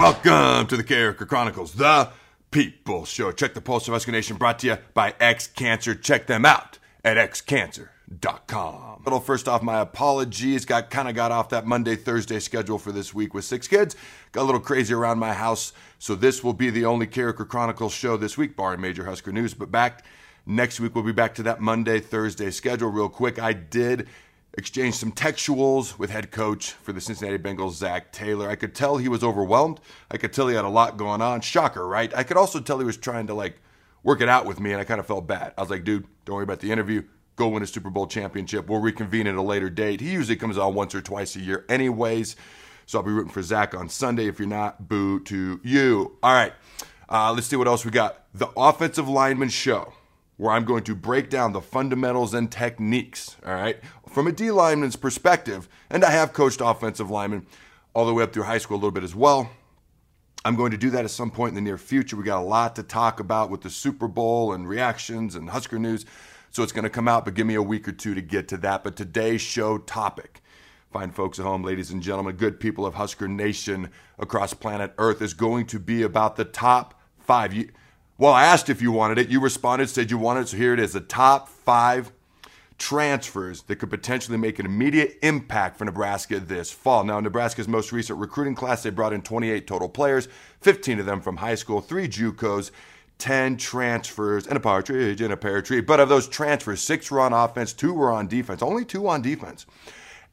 Welcome to the Carriker Chronicles, the People Show. Check the Pulse of Husker Nation brought to you by X Cancer. Check them out at xcancer.com. Little first off, my apologies. Got kind of got off that Monday Thursday schedule for this week with six kids. Got a little crazy around my house, so this will be the only Carriker Chronicles show this week, barring major Husker news. But back next week, we'll be back to that Monday Thursday schedule. Real quick, I did exchanged some textuals with head coach for the Cincinnati Bengals, Zac Taylor. I could tell he was overwhelmed. I could tell he had a lot going on. Shocker, right? I could also tell he was trying to like work it out with me, and I kind of felt bad. I was like, dude, don't worry about the interview. Go win a Super Bowl championship. We'll reconvene at a later date. He usually comes on once or twice a year, anyways. So I'll be rooting for Zach on Sunday. If you're not, boo to you. All right, uh, let's see what else we got. The offensive lineman show where I'm going to break down the fundamentals and techniques, all right, from a D lineman's perspective. And I have coached offensive linemen all the way up through high school a little bit as well. I'm going to do that at some point in the near future. We got a lot to talk about with the Super Bowl and reactions and Husker news. So it's going to come out, but give me a week or two to get to that. But today's show topic, fine folks at home, ladies and gentlemen, good people of Husker Nation across planet Earth, is going to be about the top five. Well, I asked if you wanted it. You responded, said you wanted it. So here it is the top five transfers that could potentially make an immediate impact for Nebraska this fall. Now, Nebraska's most recent recruiting class, they brought in 28 total players, 15 of them from high school, three JUCOs, 10 transfers, and a partridge and a pear tree. But of those transfers, six were on offense, two were on defense, only two on defense,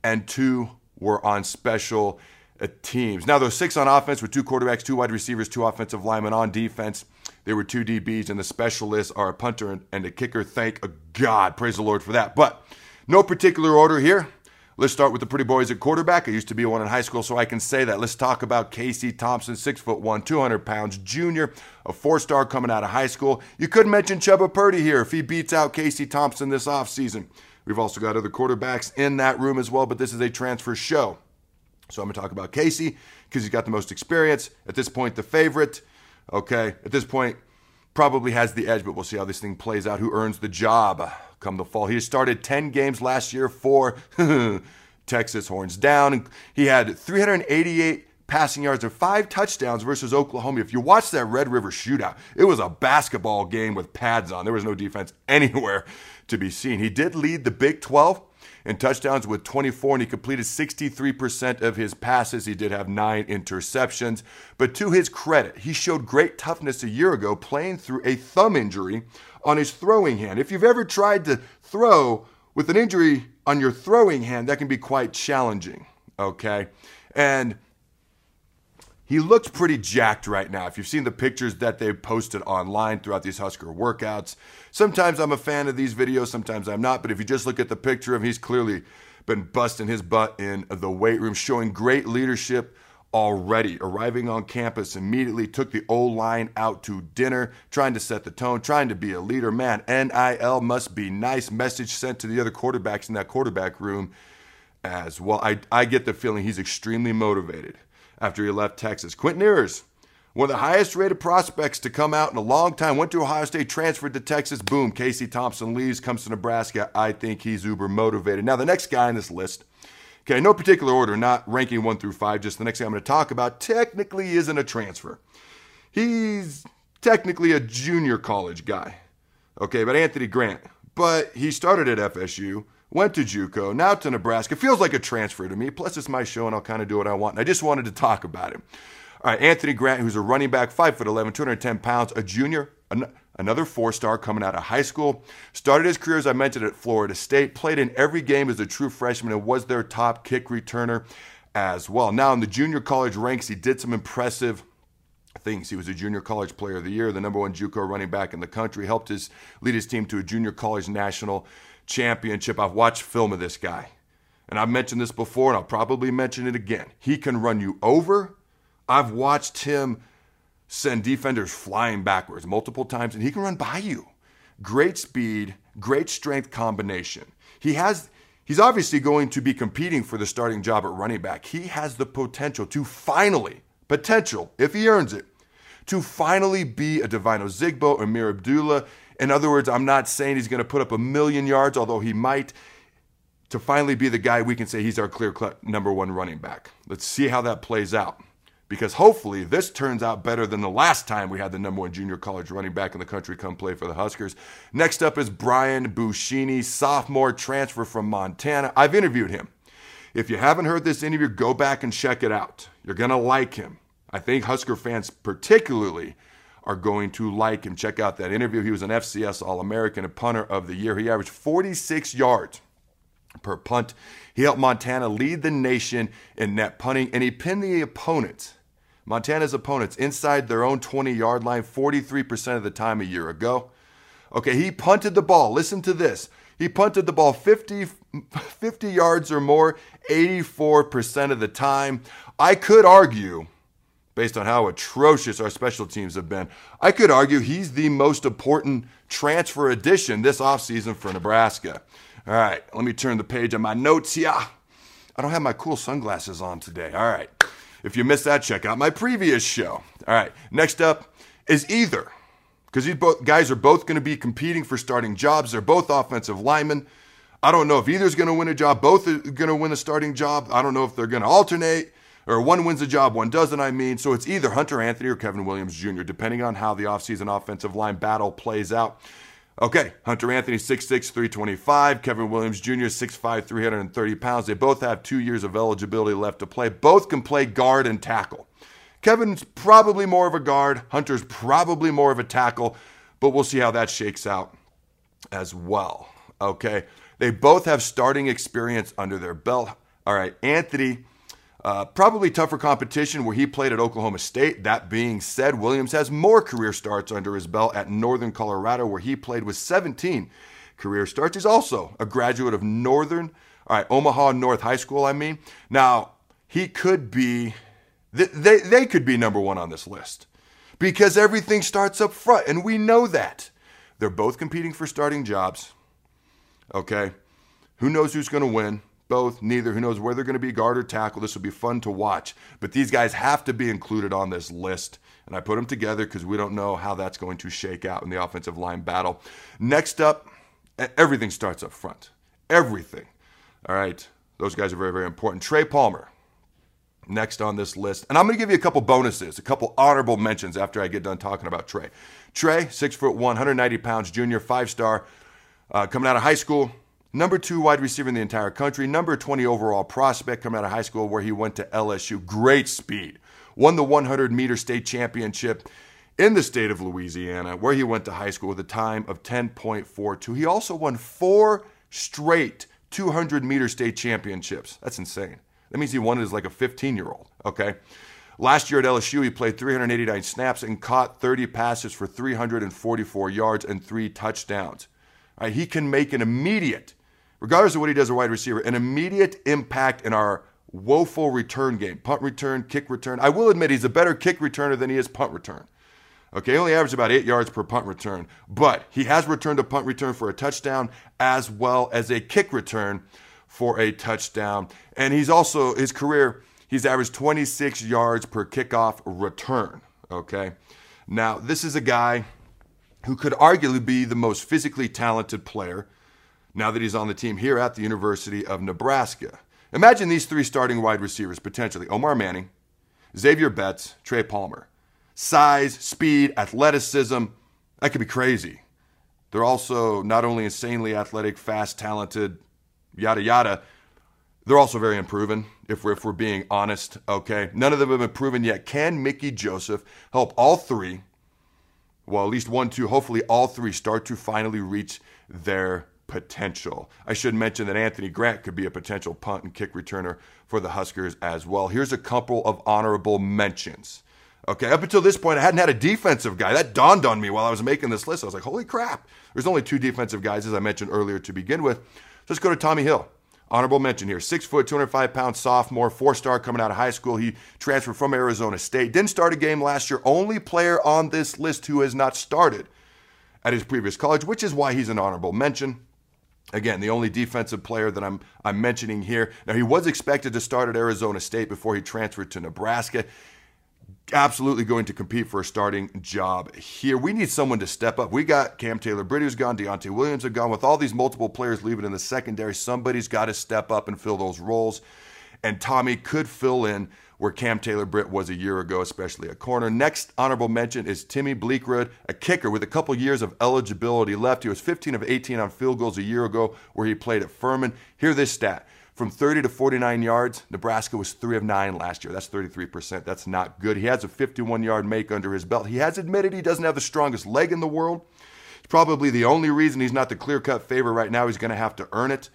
and two were on special uh, teams. Now, those six on offense with two quarterbacks, two wide receivers, two offensive linemen on defense. There were two DBs, and the specialists are a punter and a kicker. Thank God. Praise the Lord for that. But no particular order here. Let's start with the pretty boys at quarterback. I used to be one in high school, so I can say that. Let's talk about Casey Thompson, six foot one, 200 pounds, junior, a four star coming out of high school. You could mention Chubba Purdy here if he beats out Casey Thompson this offseason. We've also got other quarterbacks in that room as well, but this is a transfer show. So I'm going to talk about Casey because he's got the most experience. At this point, the favorite. Okay, at this point, probably has the edge, but we'll see how this thing plays out. Who earns the job come the fall? He started 10 games last year for Texas Horns down. He had 388 passing yards and five touchdowns versus Oklahoma. If you watch that Red River shootout, it was a basketball game with pads on. There was no defense anywhere to be seen. He did lead the Big 12 in touchdowns with 24, and he completed 63% of his passes. He did have nine interceptions. But to his credit, he showed great toughness a year ago playing through a thumb injury on his throwing hand. If you've ever tried to throw with an injury on your throwing hand, that can be quite challenging. Okay. And he looks pretty jacked right now. If you've seen the pictures that they've posted online throughout these Husker workouts, sometimes I'm a fan of these videos, sometimes I'm not. But if you just look at the picture of him, he's clearly been busting his butt in the weight room, showing great leadership already. Arriving on campus immediately, took the O line out to dinner, trying to set the tone, trying to be a leader. Man, NIL must be nice. Message sent to the other quarterbacks in that quarterback room as well. I, I get the feeling he's extremely motivated after he left Texas. Quentin Ewers, one of the highest rated prospects to come out in a long time, went to Ohio State, transferred to Texas. Boom, Casey Thompson leaves, comes to Nebraska. I think he's uber motivated. Now, the next guy on this list, okay, no particular order, not ranking one through five, just the next guy I'm going to talk about, technically isn't a transfer. He's technically a junior college guy, okay, but Anthony Grant. But he started at FSU went to JUCO, now to Nebraska. Feels like a transfer to me. Plus, it's my show, and I'll kind of do what I want. And I just wanted to talk about him. All right, Anthony Grant, who's a running back, five 5'11, 210 pounds, a junior, an- another four star coming out of high school. Started his career, as I mentioned, at Florida State. Played in every game as a true freshman and was their top kick returner as well. Now, in the junior college ranks, he did some impressive things. He was a junior college player of the year, the number one JUCO running back in the country, helped his lead his team to a junior college national championship. I've watched film of this guy. And I've mentioned this before, and I'll probably mention it again. He can run you over. I've watched him send defenders flying backwards multiple times, and he can run by you. Great speed, great strength combination. He has he's obviously going to be competing for the starting job at running back. He has the potential to finally, potential, if he earns it, to finally be a Devine Ozigbo, Ameer Abdullah, in other words, I'm not saying he's going to put up a million yards, although he might, to finally be the guy we can say he's our clear number one running back. Let's see how that plays out. because hopefully this turns out better than the last time we had the number one junior college running back in the country come play for the Huskers. Next up is Brian Buschini, sophomore transfer from Montana. I've interviewed him. If you haven't heard this interview, go back and check it out. You're going to like him. I think Husker fans, particularly, are going to like him. Check out that interview. He was an FCS All American, a punter of the year. He averaged 46 yards per punt. He helped Montana lead the nation in net punting, and he pinned the opponent Montana's opponents inside their own 20 yard line 43% of the time a year ago. Okay, he punted the ball. Listen to this. He punted the ball 50, 50 yards or more 84% of the time. I could argue, based on how atrocious our special teams have been, I could argue he's the most important transfer addition this offseason for Nebraska. All right, let me turn the page on my notes here. I don't have my cool sunglasses on today. All right. If you missed that, check out my previous show. All right, next up is either, because these both guys are both going to be competing for starting jobs. They're both offensive linemen. I don't know if either's going to win a job. Both are going to win a starting job. I don't know if they're going to alternate or one wins a job, one doesn't. I mean, so it's either Hunter Anthony or Kevin Williams Jr., depending on how the offseason offensive line battle plays out. Okay, Hunter Anthony, 6'6, 325. Kevin Williams Jr., 6'5, 330 pounds. They both have two years of eligibility left to play. Both can play guard and tackle. Kevin's probably more of a guard. Hunter's probably more of a tackle, but we'll see how that shakes out as well. Okay, they both have starting experience under their belt. All right, Anthony uh, probably tougher competition where he played at Oklahoma State. That being said, Williams has more career starts under his belt at Northern Colorado, where he played with 17 career starts. He's also a graduate of Northern, all right, Omaha North High School, I mean. Now, he could be, they, they could be number one on this list because everything starts up front, and we know that. They're both competing for starting jobs. Okay. Who knows who's going to win? Both, neither. Who knows where they're going to be, guard or tackle. This will be fun to watch. But these guys have to be included on this list. And I put them together because we don't know how that's going to shake out in the offensive line battle. Next up, everything starts up front. Everything. All right. Those guys are very, very important. Trey Palmer, next on this list. And I'm going to give you a couple bonuses, a couple honorable mentions after I get done talking about Trey. Trey, six foot one, 190 pounds, junior, five star, uh, coming out of high school, Number two wide receiver in the entire country. Number 20 overall prospect coming out of high school where he went to LSU. Great speed. Won the 100 meter state championship in the state of Louisiana where he went to high school with a time of 10.42. He also won four straight 200 meter state championships. That's insane. That means he won it as like a 15 year old. Okay. Last year at LSU, he played 389 snaps and caught 30 passes for 344 yards and three touchdowns. Right, he can make an immediate regardless of what he does as a wide receiver, an immediate impact in our woeful return game punt return, kick return. I will admit he's a better kick returner than he is punt return. Okay, he only averaged about eight yards per punt return, but he has returned a punt return for a touchdown as well as a kick return for a touchdown. And he's also, his career, he's averaged 26 yards per kickoff return. Okay, now this is a guy who could arguably be the most physically talented player now that he's on the team here at the University of Nebraska. Imagine these three starting wide receivers potentially Omar Manning, Xavier Betts, Trey Palmer. Size, speed, athleticism, that could be crazy. They're also not only insanely athletic, fast, talented, yada yada, they're also very unproven, if we're, if we're being honest, okay? None of them have been proven yet. Can Mickey Joseph help all three, well, at least one, two, hopefully all three, start to finally reach their potential. I should mention that Anthony Grant could be a potential punt and kick returner for the Huskers as well. Here's a couple of honorable mentions. Okay, up until this point, I hadn't had a defensive guy. That dawned on me while I was making this list. I was like, holy crap. There's only two defensive guys, as I mentioned earlier, to begin with. let's go to Tommy Hill. Honorable mention here. Six foot, 205 pound sophomore, four star coming out of high school. He transferred from Arizona State. Didn't start a game last year. Only player on this list who has not started at his previous college, which is why he's an honorable mention. Again, the only defensive player that I'm I'm mentioning here. Now he was expected to start at Arizona State before he transferred to Nebraska. Absolutely going to compete for a starting job here. We need someone to step up. We got Cam Taylor Britt who's gone, Deontai Williams are gone. With all these multiple players leaving in the secondary, somebody's got to step up and fill those roles. And Tommy could fill in where Cam Taylor Britt was a year ago, especially a corner. Next honorable mention is Timmy Bleekrode, a kicker with a couple years of eligibility left. He was 15 of 18 on field goals a year ago, where he played at Furman. Hear this stat. From 30 to 49 yards, Nebraska was 3 of 9 last year. That's 33%. That's not good. He has a 51 yard make under his belt. He has admitted he doesn't have the strongest leg in the world. It's probably the only reason he's not the clear cut favorite right now. He's going to have to earn it.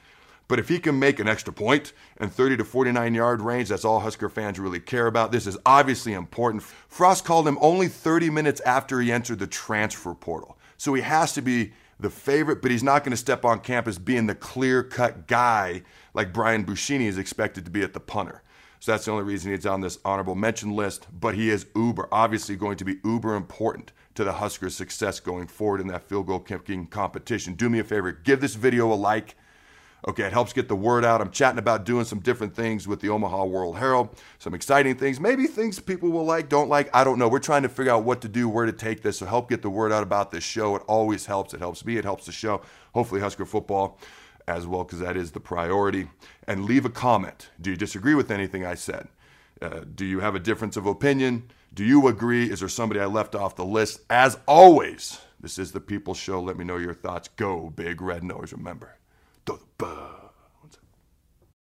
But if he can make an extra point and 30 to 49 yard range, that's all Husker fans really care about. This is obviously important. Frost called him only 30 minutes after he entered the transfer portal. So he has to be the favorite, but he's not going to step on campus being the clear cut guy like Brian Buschini is expected to be at the punter. So that's the only reason he's on this honorable mention list. But he is uber, obviously going to be uber important to the Huskers' success going forward in that field goal kicking competition. Do me a favor, give this video a like. Okay, it helps get the word out. I'm chatting about doing some different things with the Omaha World Herald, some exciting things, maybe things people will like, don't like. I don't know. We're trying to figure out what to do, where to take this. So help get the word out about this show. It always helps. It helps me. It helps the show. Hopefully, Husker football as well, because that is the priority. And leave a comment. Do you disagree with anything I said? Uh, do you have a difference of opinion? Do you agree? Is there somebody I left off the list? As always, this is the People Show. Let me know your thoughts. Go, Big Red Nose. Remember, Whisper.